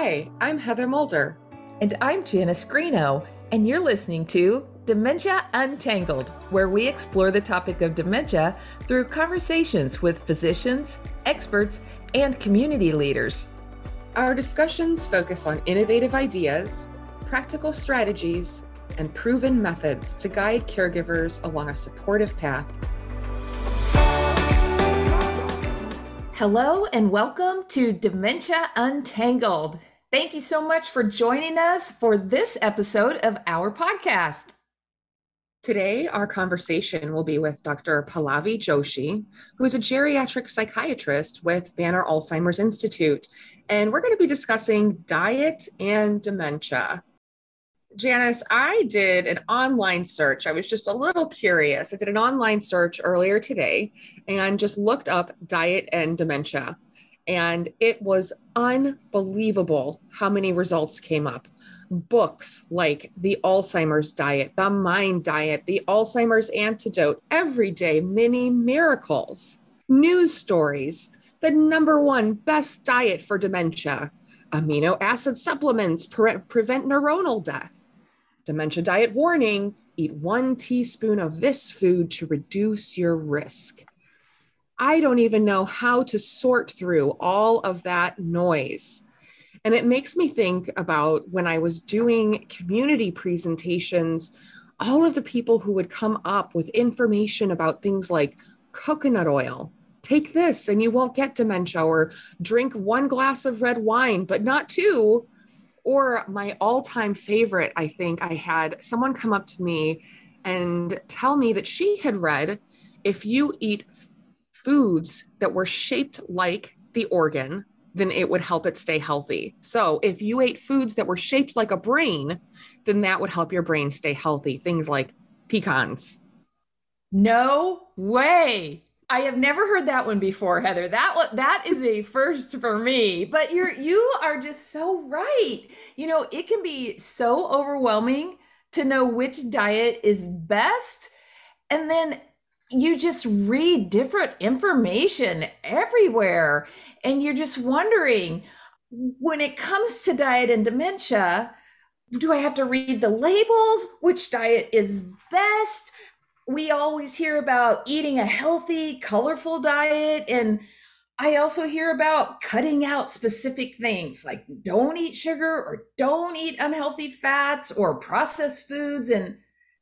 Hi, I'm Heather Mulder. And I'm Janice Greeno, and you're listening to Dementia Untangled, where we explore the topic of dementia through conversations with physicians, experts, and community leaders. Our discussions focus on innovative ideas, practical strategies, and proven methods to guide caregivers along a supportive path. Hello, and welcome to Dementia Untangled. Thank you so much for joining us for this episode of our podcast. Today, our conversation will be with Dr. Pallavi Joshi, who is a geriatric psychiatrist with Banner Alzheimer's Institute. And we're going to be discussing diet and dementia. Janice, I did an online search. I was just a little curious. I did an online search earlier today and just looked up diet and dementia. And it was unbelievable how many results came up books like The Alzheimer's Diet, The Mind Diet, The Alzheimer's Antidote, Everyday Mini Miracles, news stories, the number one best diet for dementia, amino acid supplements pre- prevent neuronal death, dementia diet warning eat one teaspoon of this food to reduce your risk. I don't even know how to sort through all of that noise. And it makes me think about when I was doing community presentations, all of the people who would come up with information about things like coconut oil. Take this and you won't get dementia, or drink one glass of red wine, but not two. Or my all time favorite, I think I had someone come up to me and tell me that she had read if you eat foods that were shaped like the organ, then it would help it stay healthy. So if you ate foods that were shaped like a brain, then that would help your brain stay healthy. Things like pecans. No way. I have never heard that one before, Heather. That that is a first for me. But you're you are just so right. You know, it can be so overwhelming to know which diet is best. And then you just read different information everywhere and you're just wondering when it comes to diet and dementia do i have to read the labels? Which diet is best? We always hear about eating a healthy colorful diet and i also hear about cutting out specific things like don't eat sugar or don't eat unhealthy fats or processed foods and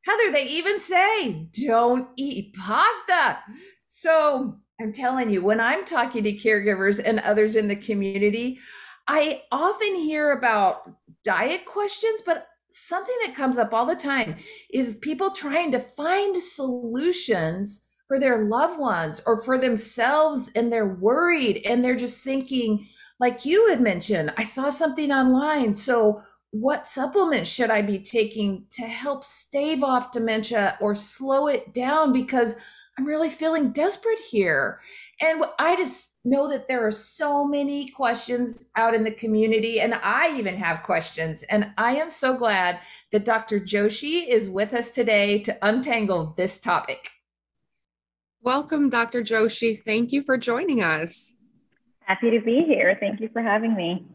Heather, they even say don't eat pasta. So I'm telling you, when I'm talking to caregivers and others in the community, I often hear about diet questions, but something that comes up all the time is people trying to find solutions for their loved ones or for themselves and they're worried and they're just thinking like you had mentioned i saw something online so what supplements should I be taking to help stave off dementia or slow it down because I'm really feeling desperate here. And I just know that there are so many questions out in the community, and I even have questions. And I am so glad that Dr. Joshi is with us today to untangle this topic. Welcome, Dr. Joshi. Thank you for joining us. Happy to be here. Thank you for having me.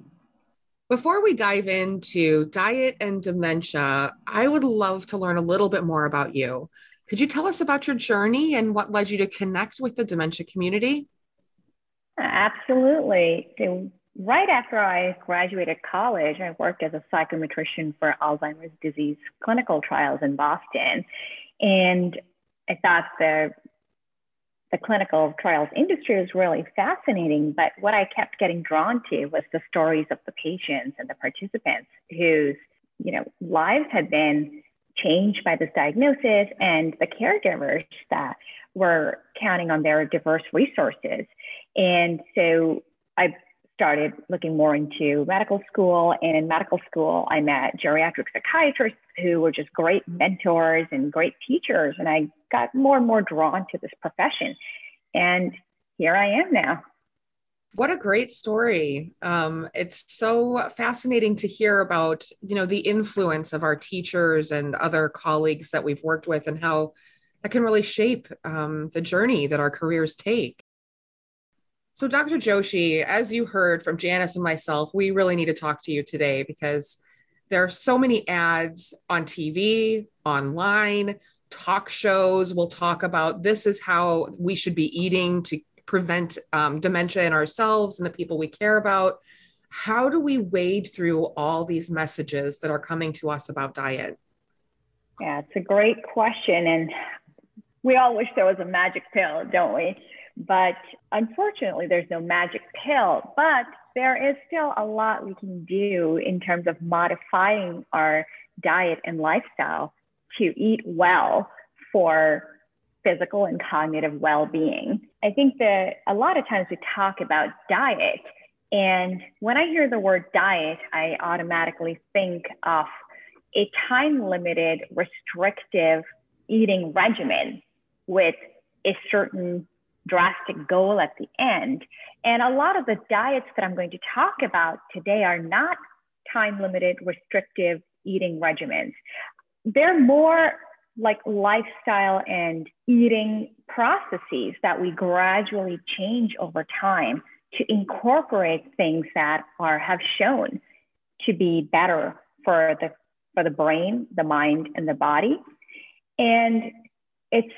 Before we dive into diet and dementia, I would love to learn a little bit more about you. Could you tell us about your journey and what led you to connect with the dementia community? Absolutely. Right after I graduated college, I worked as a psychometrician for Alzheimer's disease clinical trials in Boston. And I thought the the clinical trials industry is really fascinating. But what I kept getting drawn to was the stories of the patients and the participants whose, you know, lives had been changed by this diagnosis and the caregivers that were counting on their diverse resources. And so I started looking more into medical school. And in medical school, I met geriatric psychiatrists who were just great mentors and great teachers. And I got more and more drawn to this profession. And here I am now. What a great story. Um, it's so fascinating to hear about, you know, the influence of our teachers and other colleagues that we've worked with and how that can really shape um, the journey that our careers take. So, Dr. Joshi, as you heard from Janice and myself, we really need to talk to you today because there are so many ads on TV, online, talk shows We'll talk about this is how we should be eating to prevent um, dementia in ourselves and the people we care about. How do we wade through all these messages that are coming to us about diet? Yeah, it's a great question. And we all wish there was a magic pill, don't we? But unfortunately, there's no magic pill. But there is still a lot we can do in terms of modifying our diet and lifestyle to eat well for physical and cognitive well-being. I think that a lot of times we talk about diet and when I hear the word diet, I automatically think of a time limited restrictive eating regimen with a certain drastic goal at the end. And a lot of the diets that I'm going to talk about today are not time limited restrictive eating regimens. They're more like lifestyle and eating processes that we gradually change over time to incorporate things that are have shown to be better for the for the brain, the mind, and the body. And it's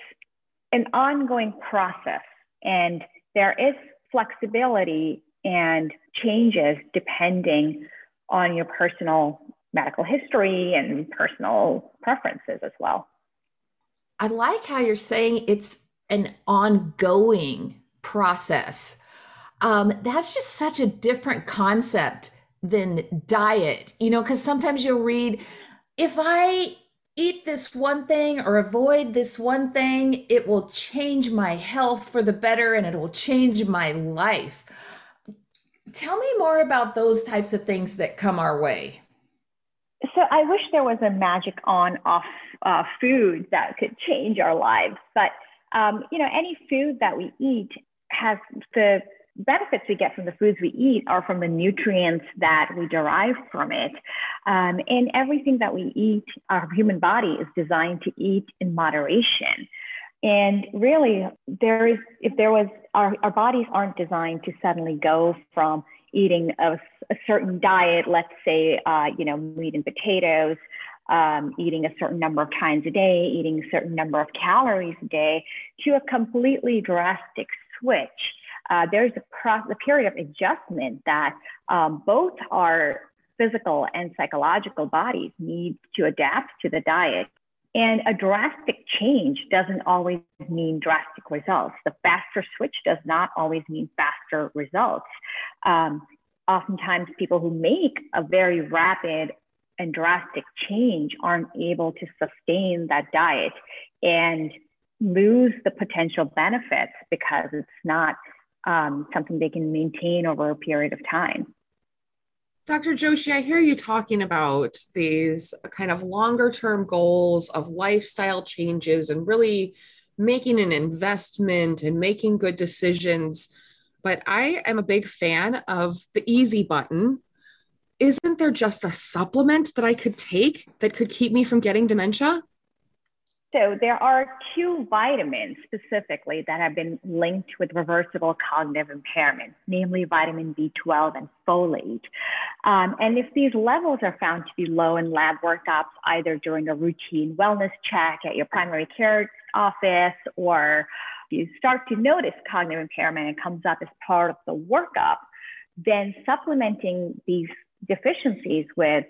an ongoing process. And there is flexibility and changes depending on your personal medical history and personal preferences as well. I like how you're saying it's an ongoing process. Um, that's just such a different concept than diet, you know, because sometimes you'll read, if I eat this one thing or avoid this one thing, it will change my health for the better and it will change my life. Tell me more about those types of things that come our way. So I wish there was a magic on off uh, food that could change our lives, but um, you know, any food that we eat has the benefits we get from the foods we eat are from the nutrients that we derive from it. Um, and everything that we eat, our human body is designed to eat in moderation. And really, there is, if there was, our, our bodies aren't designed to suddenly go from eating a, a certain diet, let's say, uh, you know, meat and potatoes, um, eating a certain number of times a day, eating a certain number of calories a day, to a completely drastic switch uh, there's a, period of adjustment that um, both our physical and psychological bodies need to adapt to the diet. And a drastic change doesn't always mean drastic results. The faster switch does not always mean faster results. Um, oftentimes, people who make a very rapid and drastic change aren't able to sustain that diet and lose the potential benefits because it's not um, something they can maintain over a period of time. Dr. Joshi, I hear you talking about these kind of longer term goals of lifestyle changes and really making an investment and making good decisions. But I am a big fan of the easy button. Isn't there just a supplement that I could take that could keep me from getting dementia? So there are two vitamins specifically that have been linked with reversible cognitive impairment, namely vitamin B12 and folate. Um, and if these levels are found to be low in lab workups, either during a routine wellness check at your primary care office, or you start to notice cognitive impairment and comes up as part of the workup, then supplementing these deficiencies with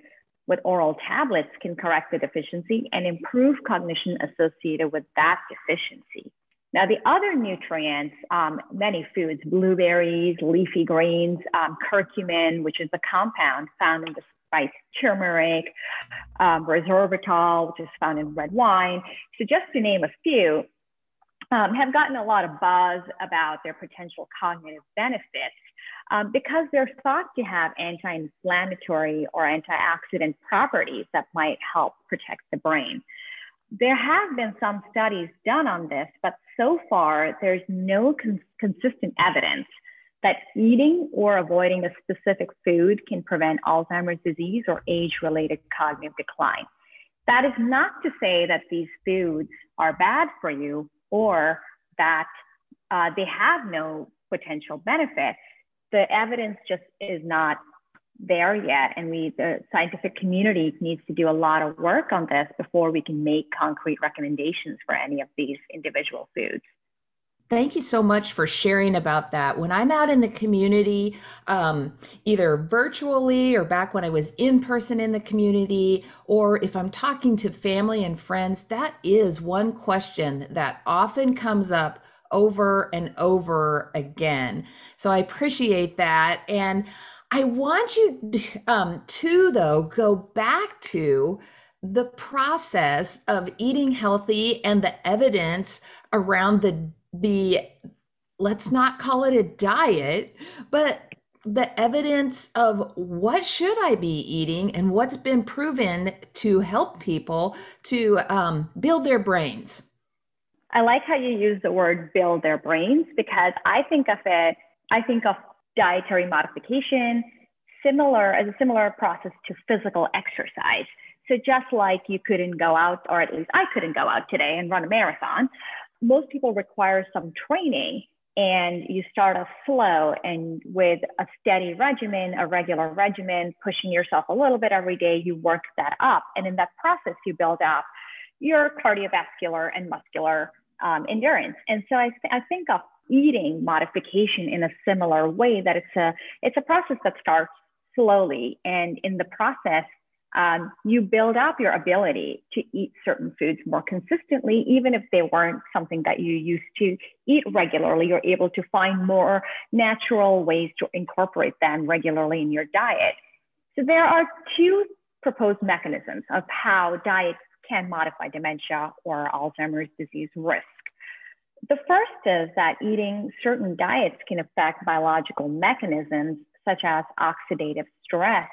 with oral tablets can correct the deficiency and improve cognition associated with that deficiency. Now, the other nutrients, um, many foods, blueberries, leafy greens, um, curcumin, which is a compound found in the spice turmeric, um, resveratrol, which is found in red wine. So, just to name a few, um, have gotten a lot of buzz about their potential cognitive benefits um, because they're thought to have anti inflammatory or antioxidant properties that might help protect the brain. There have been some studies done on this, but so far there's no con- consistent evidence that eating or avoiding a specific food can prevent Alzheimer's disease or age related cognitive decline. That is not to say that these foods are bad for you or that uh, they have no potential benefit. The evidence just is not there yet. And we, the scientific community needs to do a lot of work on this before we can make concrete recommendations for any of these individual foods. Thank you so much for sharing about that. When I'm out in the community, um, either virtually or back when I was in person in the community, or if I'm talking to family and friends, that is one question that often comes up over and over again. So I appreciate that. And I want you um, to, though, go back to the process of eating healthy and the evidence around the the let's not call it a diet, but the evidence of what should I be eating and what's been proven to help people to um, build their brains. I like how you use the word build their brains because I think of it, I think of dietary modification similar as a similar process to physical exercise. So just like you couldn't go out, or at least I couldn't go out today and run a marathon, most people require some training and you start off slow and with a steady regimen, a regular regimen, pushing yourself a little bit every day, you work that up. And in that process, you build up your cardiovascular and muscular um, endurance. And so I, th- I think of eating modification in a similar way that it's a, it's a process that starts slowly. And in the process, um, you build up your ability to eat certain foods more consistently, even if they weren't something that you used to eat regularly. You're able to find more natural ways to incorporate them regularly in your diet. So there are two proposed mechanisms of how diet can modify dementia or Alzheimer's disease risk. The first is that eating certain diets can affect biological mechanisms such as oxidative stress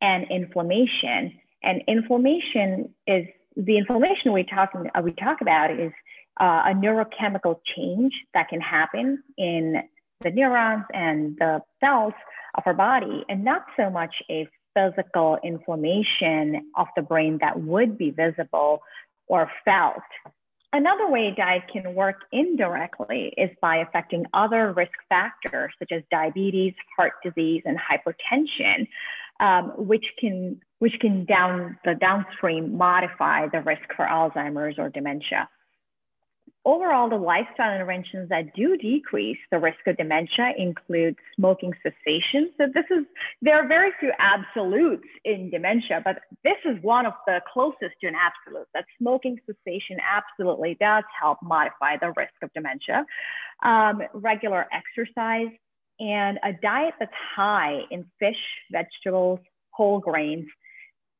and inflammation. And inflammation is the inflammation we talk, uh, we talk about is uh, a neurochemical change that can happen in the neurons and the cells of our body, and not so much a physical inflammation of the brain that would be visible or felt. Another way diet can work indirectly is by affecting other risk factors such as diabetes, heart disease, and hypertension um, which can which can down the downstream modify the risk for Alzheimer's or dementia. Overall, the lifestyle interventions that do decrease the risk of dementia include smoking cessation. So this is there are very few absolutes in dementia, but this is one of the closest to an absolute. That smoking cessation absolutely does help modify the risk of dementia. Um, regular exercise, and a diet that's high in fish, vegetables, whole grains,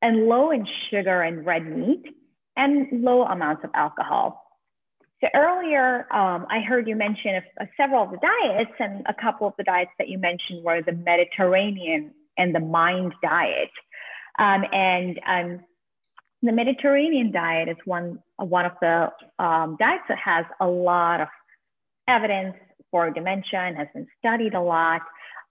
and low in sugar and red meat, and low amounts of alcohol. So earlier, um, I heard you mention uh, several of the diets, and a couple of the diets that you mentioned were the Mediterranean and the MIND diet. Um, and um, the Mediterranean diet is one, one of the um, diets that has a lot of evidence for dementia and has been studied a lot.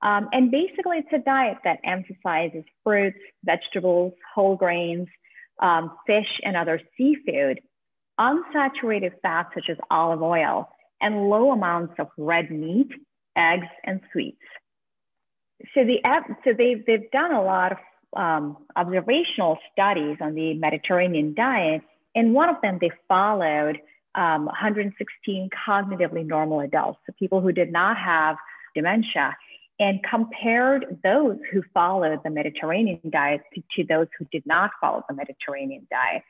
Um, and basically, it's a diet that emphasizes fruits, vegetables, whole grains, um, fish, and other seafood, unsaturated fats such as olive oil, and low amounts of red meat, eggs, and sweets. So, the, so they've, they've done a lot of um, observational studies on the Mediterranean diet. And one of them, they followed um, 116 cognitively normal adults, so people who did not have dementia, and compared those who followed the Mediterranean diet to, to those who did not follow the Mediterranean diet.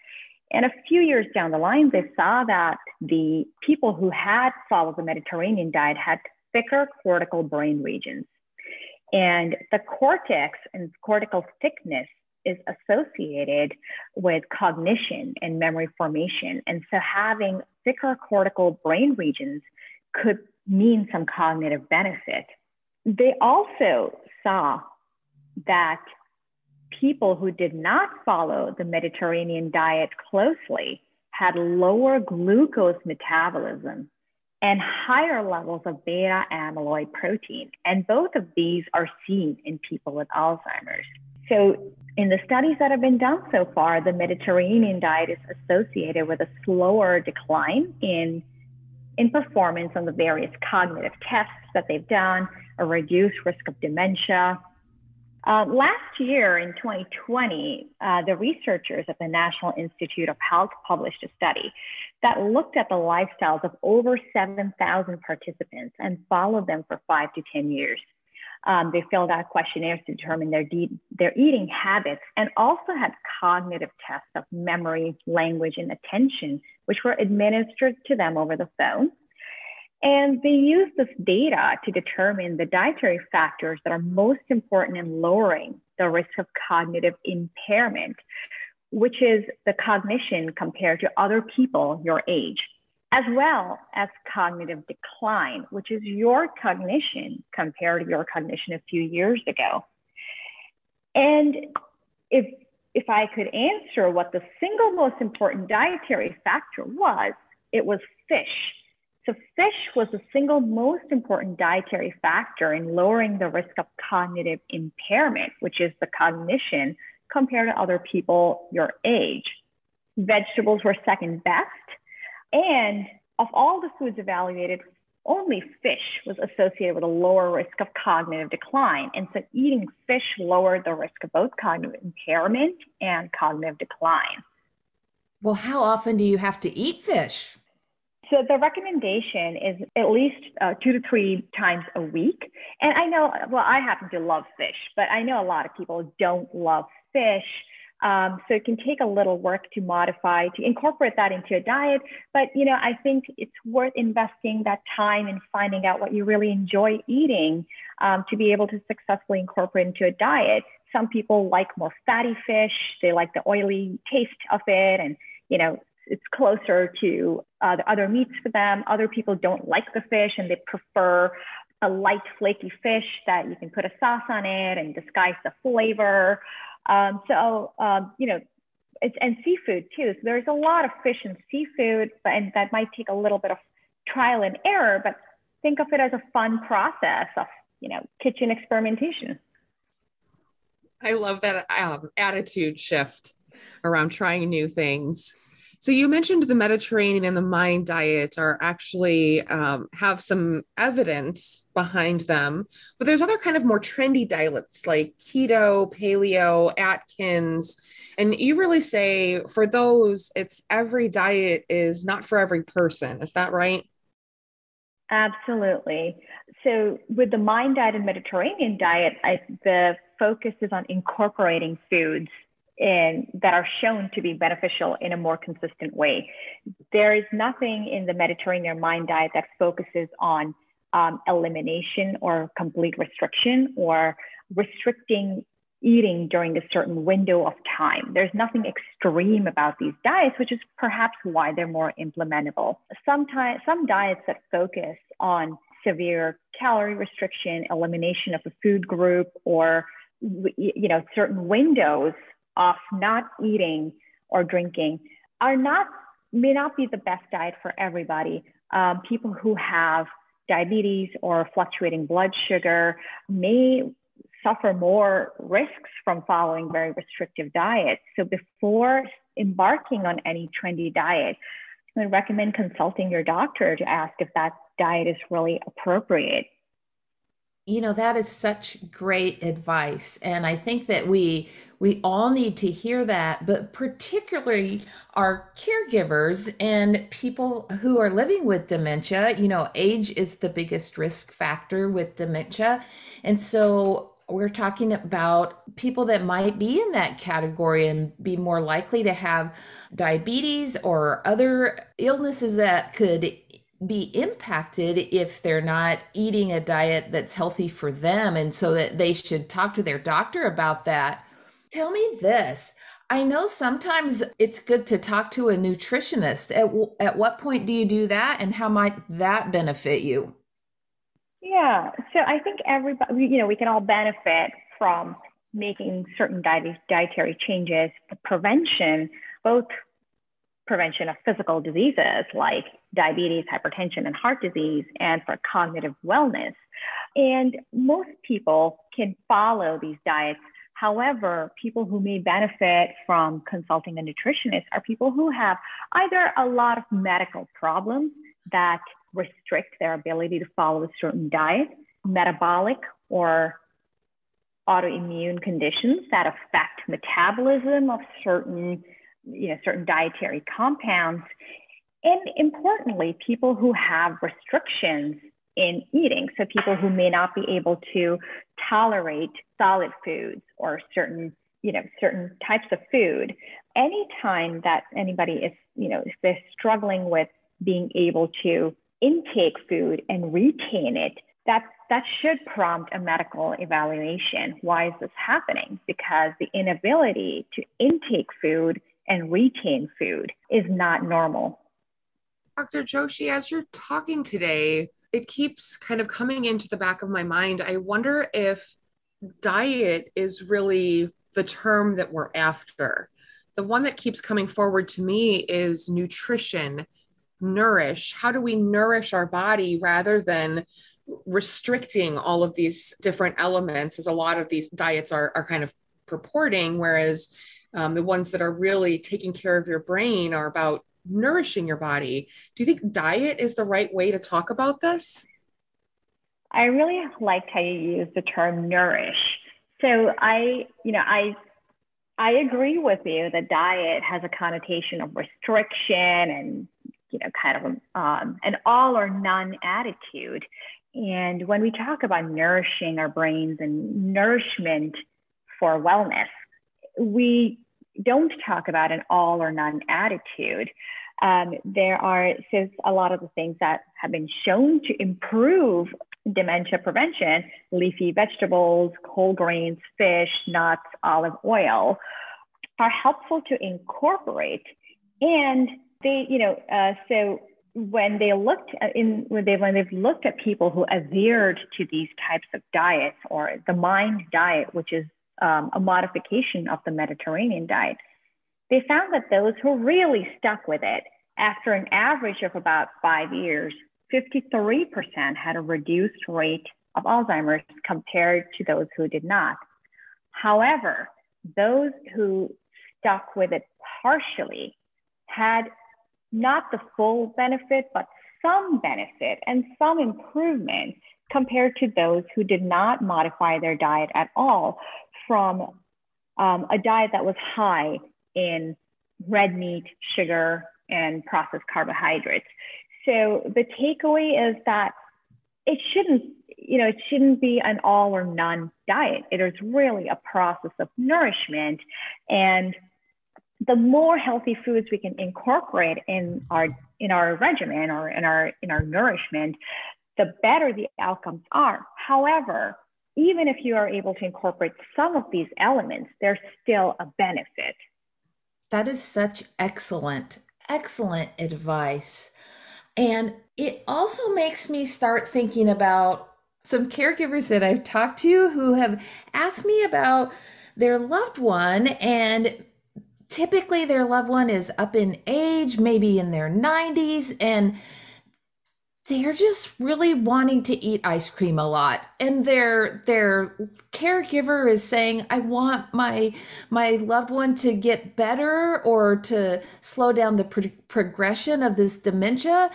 And a few years down the line, they saw that the people who had followed the Mediterranean diet had thicker cortical brain regions. And the cortex and cortical thickness is associated with cognition and memory formation. And so having thicker cortical brain regions could mean some cognitive benefit. They also saw that people who did not follow the Mediterranean diet closely had lower glucose metabolism and higher levels of beta amyloid protein. And both of these are seen in people with Alzheimer's. So in the studies that have been done so far, the Mediterranean diet is associated with a slower decline in in performance on the various cognitive tests that they've done, a reduced risk of dementia. Uh, last year in 2020, uh, the researchers at the National Institute of Health published a study that looked at the lifestyles of over 7,000 participants and followed them for five to 10 years. Um, they filled out questionnaires to determine their, de- their eating habits and also had cognitive tests of memory, language, and attention, which were administered to them over the phone. And they use this data to determine the dietary factors that are most important in lowering the risk of cognitive impairment, which is the cognition compared to other people your age as well as cognitive decline, which is your cognition compared to your cognition a few years ago. And if, if I could answer what the single most important dietary factor was, it was fish. So, fish was the single most important dietary factor in lowering the risk of cognitive impairment, which is the cognition compared to other people your age. Vegetables were second best and of all the foods evaluated, only fish was associated with a lower risk of cognitive decline. And so eating fish lowered the risk of both cognitive impairment and cognitive decline. Well, how often do you have to eat fish? So the recommendation is at least uh, two to three times a week. And I know, well, I happen to love fish, but I know a lot of people don't love fish. Um, so it can take a little work to modify, to incorporate that into a diet. But, you know, I think it's worth investing that time in finding out what you really enjoy eating um, to be able to successfully incorporate into a diet. Some people like more fatty fish. They like the oily taste of it. And, you know, it's closer to uh, the other meats for them. Other people don't like the fish and they prefer a light, flaky fish that you can put a sauce on it and disguise the flavor. Um, so, um, you know, it's, and seafood too. So there's a lot of fish and seafood, but, and that might take a little bit of trial and error, but think of it as a fun process of, you know, kitchen experimentation. I love that um, attitude shift around trying new things. So you mentioned the Mediterranean and the Mind diet are actually um, have some evidence behind them, but there's other kind of more trendy diets like keto, paleo, Atkins, and you really say for those, it's every diet is not for every person. Is that right? Absolutely. So with the Mind diet and Mediterranean diet, I, the focus is on incorporating foods in, that are shown to be beneficial in a more consistent way. There is nothing in the Mediterranean mind diet that focuses on um, elimination or complete restriction or restricting eating during a certain window of time. There's nothing extreme about these diets, which is perhaps why they're more implementable. Sometimes some diets that focus on severe calorie restriction, elimination of a food group, or you know certain windows of not eating or drinking are not may not be the best diet for everybody. Um, people who have diabetes or fluctuating blood sugar may suffer more risks from following very restrictive diets. So before embarking on any trendy diet, I would recommend consulting your doctor to ask if that diet is really appropriate you know that is such great advice and i think that we we all need to hear that but particularly our caregivers and people who are living with dementia you know age is the biggest risk factor with dementia and so we're talking about people that might be in that category and be more likely to have diabetes or other illnesses that could be impacted if they're not eating a diet that's healthy for them and so that they should talk to their doctor about that. Tell me this. I know sometimes it's good to talk to a nutritionist. At, at what point do you do that and how might that benefit you? Yeah so i think everybody you know we can all benefit from making certain diet, dietary changes prevention both prevention of physical diseases like diabetes, hypertension, and heart disease, and for cognitive wellness. And most people can follow these diets. However, people who may benefit from consulting a nutritionist are people who have either a lot of medical problems that restrict their ability to follow a certain diet, metabolic or autoimmune conditions that affect metabolism of certain, you know, certain dietary compounds. And importantly, people who have restrictions in eating. So people who may not be able to tolerate solid foods or certain, you know, certain types of food. Anytime that anybody is, you know, if they're struggling with being able to intake food and retain it, that that should prompt a medical evaluation. Why is this happening? Because the inability to intake food and retain food is not normal. Dr. Joshi, as you're talking today, it keeps kind of coming into the back of my mind. I wonder if diet is really the term that we're after. The one that keeps coming forward to me is nutrition, nourish. How do we nourish our body rather than restricting all of these different elements, as a lot of these diets are, are kind of purporting, whereas um, the ones that are really taking care of your brain are about nourishing your body. Do you think diet is the right way to talk about this? I really liked how you use the term nourish. So I, you know, I I agree with you that diet has a connotation of restriction and you know kind of um, an all or none attitude. And when we talk about nourishing our brains and nourishment for wellness, we don't talk about an all or none attitude. Um, there are so a lot of the things that have been shown to improve dementia prevention, leafy vegetables, whole grains, fish, nuts, olive oil, are helpful to incorporate. And they, you know, uh, so when they looked in when they when they've looked at people who adhered to these types of diets or the mind diet, which is um, a modification of the Mediterranean diet, they found that those who really stuck with it, after an average of about five years, 53% had a reduced rate of Alzheimer's compared to those who did not. However, those who stuck with it partially had not the full benefit, but some benefit and some improvement compared to those who did not modify their diet at all from um, a diet that was high in red meat, sugar, and processed carbohydrates. So the takeaway is that it shouldn't, you know, it shouldn't be an all or none diet. It is really a process of nourishment. And the more healthy foods we can incorporate in our in our regimen or in our in our nourishment, the better the outcomes are. However, even if you are able to incorporate some of these elements, there's still a benefit. That is such excellent, excellent advice. And it also makes me start thinking about some caregivers that I've talked to who have asked me about their loved one and typically their loved one is up in age, maybe in their 90s, and they're just really wanting to eat ice cream a lot. And their their caregiver is saying i want my my loved one to get better or to slow down the pro- progression of this dementia.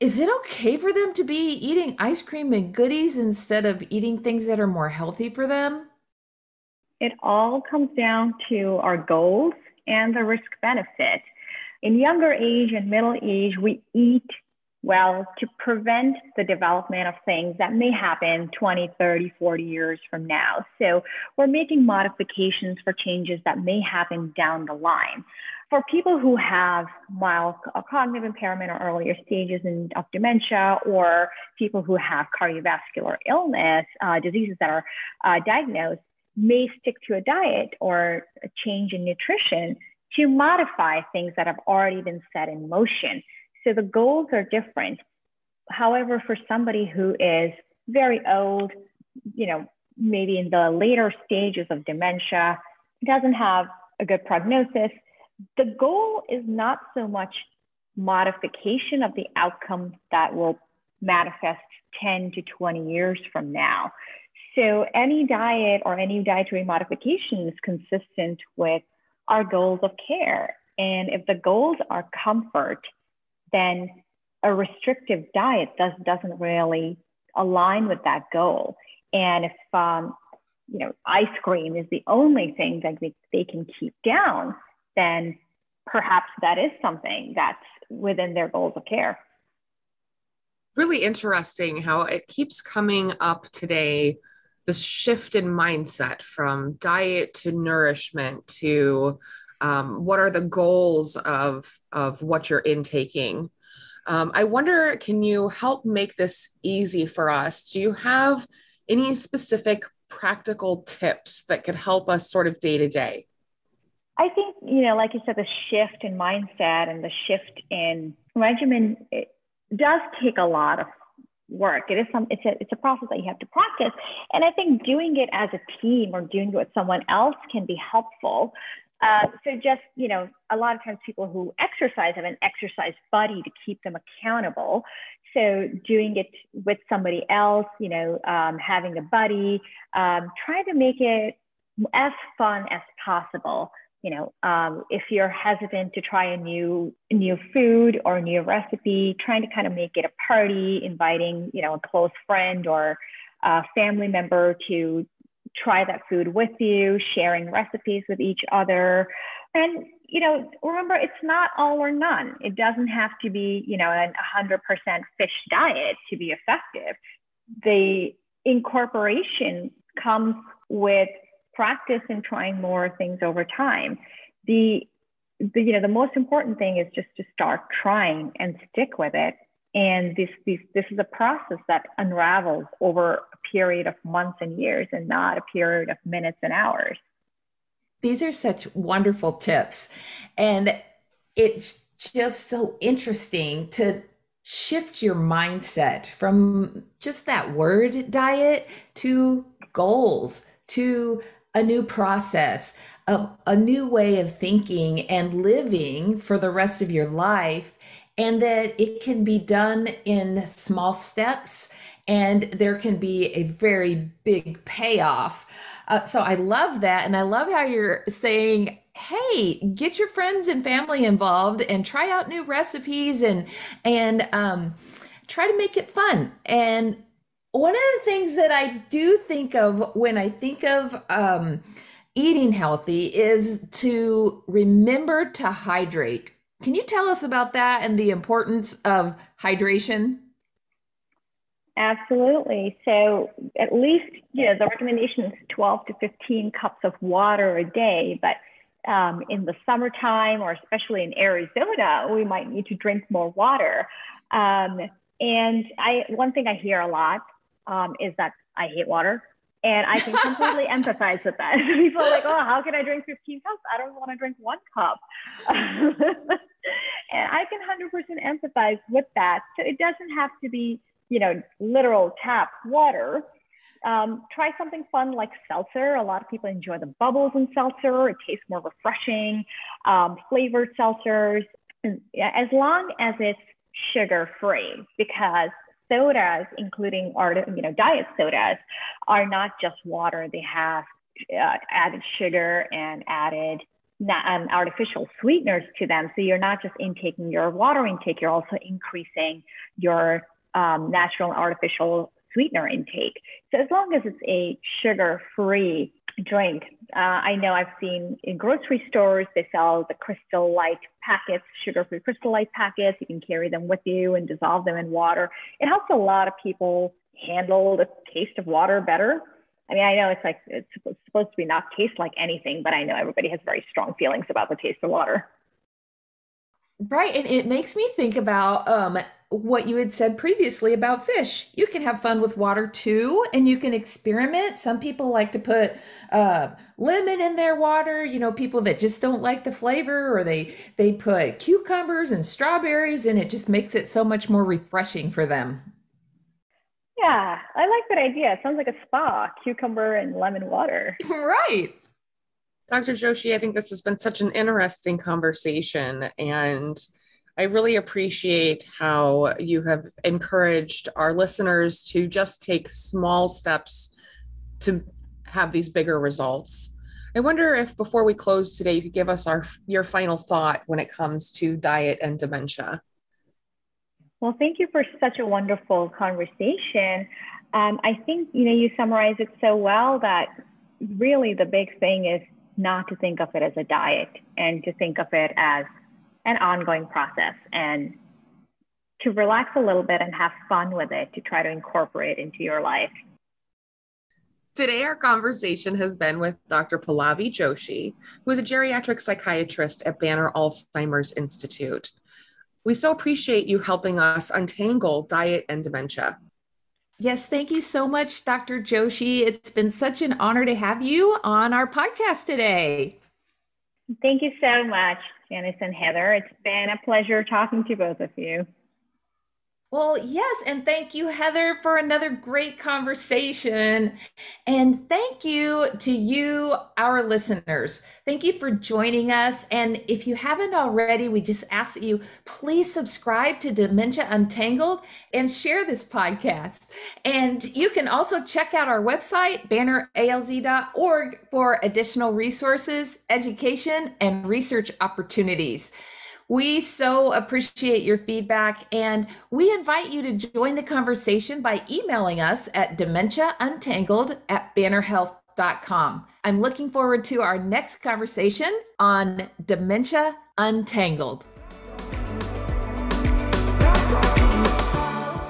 Is it okay for them to be eating ice cream and goodies instead of eating things that are more healthy for them? It all comes down to our goals and the risk benefit. In younger age and middle age, we eat well to prevent the development of things that may happen 20, 30, 40 years from now. So we're making modifications for changes that may happen down the line. For people who have mild cognitive impairment or earlier stages in, of dementia, or people who have cardiovascular illness, uh, diseases that are uh, diagnosed, may stick to a diet or a change in nutrition to modify things that have already been set in motion. So the goals are different. However, for somebody who is very old, you know, maybe in the later stages of dementia, doesn't have a good prognosis, the goal is not so much modification of the outcome that will manifest 10 to 20 years from now. So any diet or any dietary modification is consistent with our goals of care. And if the goals are comfort, then a restrictive diet does, doesn't really align with that goal. And if, um, you know, ice cream is the only thing that they, they can keep down, then perhaps that is something that's within their goals of care. Really interesting how it keeps coming up today this shift in mindset from diet to nourishment to um, what are the goals of of what you're intaking um, i wonder can you help make this easy for us do you have any specific practical tips that could help us sort of day to day i think you know like you said the shift in mindset and the shift in regimen it does take a lot of work. It is some it's a it's a process that you have to practice. And I think doing it as a team or doing it with someone else can be helpful. Uh, so just you know, a lot of times people who exercise have an exercise buddy to keep them accountable. So doing it with somebody else, you know, um, having a buddy, um, trying to make it as fun as possible you know, um, if you're hesitant to try a new new food or new recipe, trying to kind of make it a party, inviting you know a close friend or a family member to try that food with you, sharing recipes with each other, and you know, remember it's not all or none. It doesn't have to be you know a hundred percent fish diet to be effective. The incorporation comes with practice and trying more things over time. The, the you know the most important thing is just to start trying and stick with it. And this this this is a process that unravels over a period of months and years, and not a period of minutes and hours. These are such wonderful tips, and it's just so interesting to shift your mindset from just that word diet to goals to a new process, a, a new way of thinking and living for the rest of your life, and that it can be done in small steps and there can be a very big payoff. Uh, so I love that. And I love how you're saying, hey, get your friends and family involved and try out new recipes and, and, um, try to make it fun. And one of the things that I do think of when I think of um, eating healthy is to remember to hydrate. Can you tell us about that and the importance of hydration? Absolutely. So, at least, you know, the recommendation is 12 to 15 cups of water a day. But um, in the summertime, or especially in Arizona, we might need to drink more water. Um, and I, one thing I hear a lot um, is that I hate water. And I can completely empathize with that. People are like, oh, how can I drink 15 cups? I don't want to drink one cup. and I can 100% empathize with that. So it doesn't have to be, you know, literal tap water. Um, try something fun like seltzer. A lot of people enjoy the bubbles in seltzer. It tastes more refreshing. Um, flavored seltzers, as long as it's sugar free, because sodas, including art, you know, diet sodas, are not just water. They have uh, added sugar and added um, artificial sweeteners to them. So you're not just intaking your water intake, you're also increasing your um, natural artificial sweetener intake. So as long as it's a sugar-free drink, uh, I know I've seen in grocery stores they sell the Crystal Light packets, sugar-free Crystal Light packets. You can carry them with you and dissolve them in water. It helps a lot of people handle the taste of water better. I mean, I know it's like it's supposed to be not taste like anything, but I know everybody has very strong feelings about the taste of water. Right. And it makes me think about um, what you had said previously about fish. You can have fun with water too, and you can experiment. Some people like to put uh, lemon in their water. You know, people that just don't like the flavor, or they they put cucumbers and strawberries, and it just makes it so much more refreshing for them. Yeah, I like that idea. It sounds like a spa, cucumber and lemon water. right. Dr. Joshi, I think this has been such an interesting conversation, and I really appreciate how you have encouraged our listeners to just take small steps to have these bigger results. I wonder if before we close today, you could give us our your final thought when it comes to diet and dementia. Well, thank you for such a wonderful conversation. Um, I think you know you summarize it so well that really the big thing is not to think of it as a diet and to think of it as an ongoing process and to relax a little bit and have fun with it to try to incorporate into your life. Today, our conversation has been with Dr. Pallavi Joshi, who is a geriatric psychiatrist at Banner Alzheimer's Institute. We so appreciate you helping us untangle diet and dementia. Yes, thank you so much, Dr. Joshi. It's been such an honor to have you on our podcast today. Thank you so much, Janice and Heather. It's been a pleasure talking to both of you. Well, yes. And thank you, Heather, for another great conversation. And thank you to you, our listeners. Thank you for joining us. And if you haven't already, we just ask that you please subscribe to Dementia Untangled and share this podcast. And you can also check out our website, banneralz.org, for additional resources, education, and research opportunities. We so appreciate your feedback and we invite you to join the conversation by emailing us at dementiauntangled at bannerhealth.com. I'm looking forward to our next conversation on Dementia Untangled.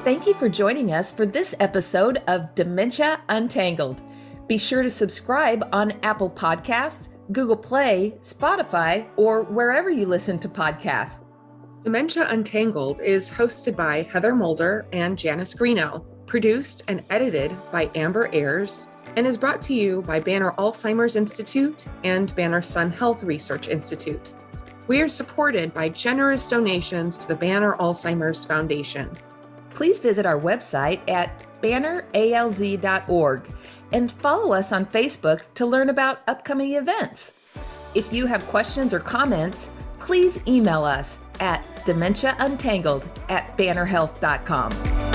Thank you for joining us for this episode of Dementia Untangled. Be sure to subscribe on Apple Podcasts Google Play, Spotify, or wherever you listen to podcasts. Dementia Untangled is hosted by Heather Mulder and Janice Greeno, produced and edited by Amber Ayers, and is brought to you by Banner Alzheimer's Institute and Banner Sun Health Research Institute. We are supported by generous donations to the Banner Alzheimer's Foundation. Please visit our website at banneralz.org and follow us on Facebook to learn about upcoming events. If you have questions or comments, please email us at dementiauntangled at bannerhealth.com.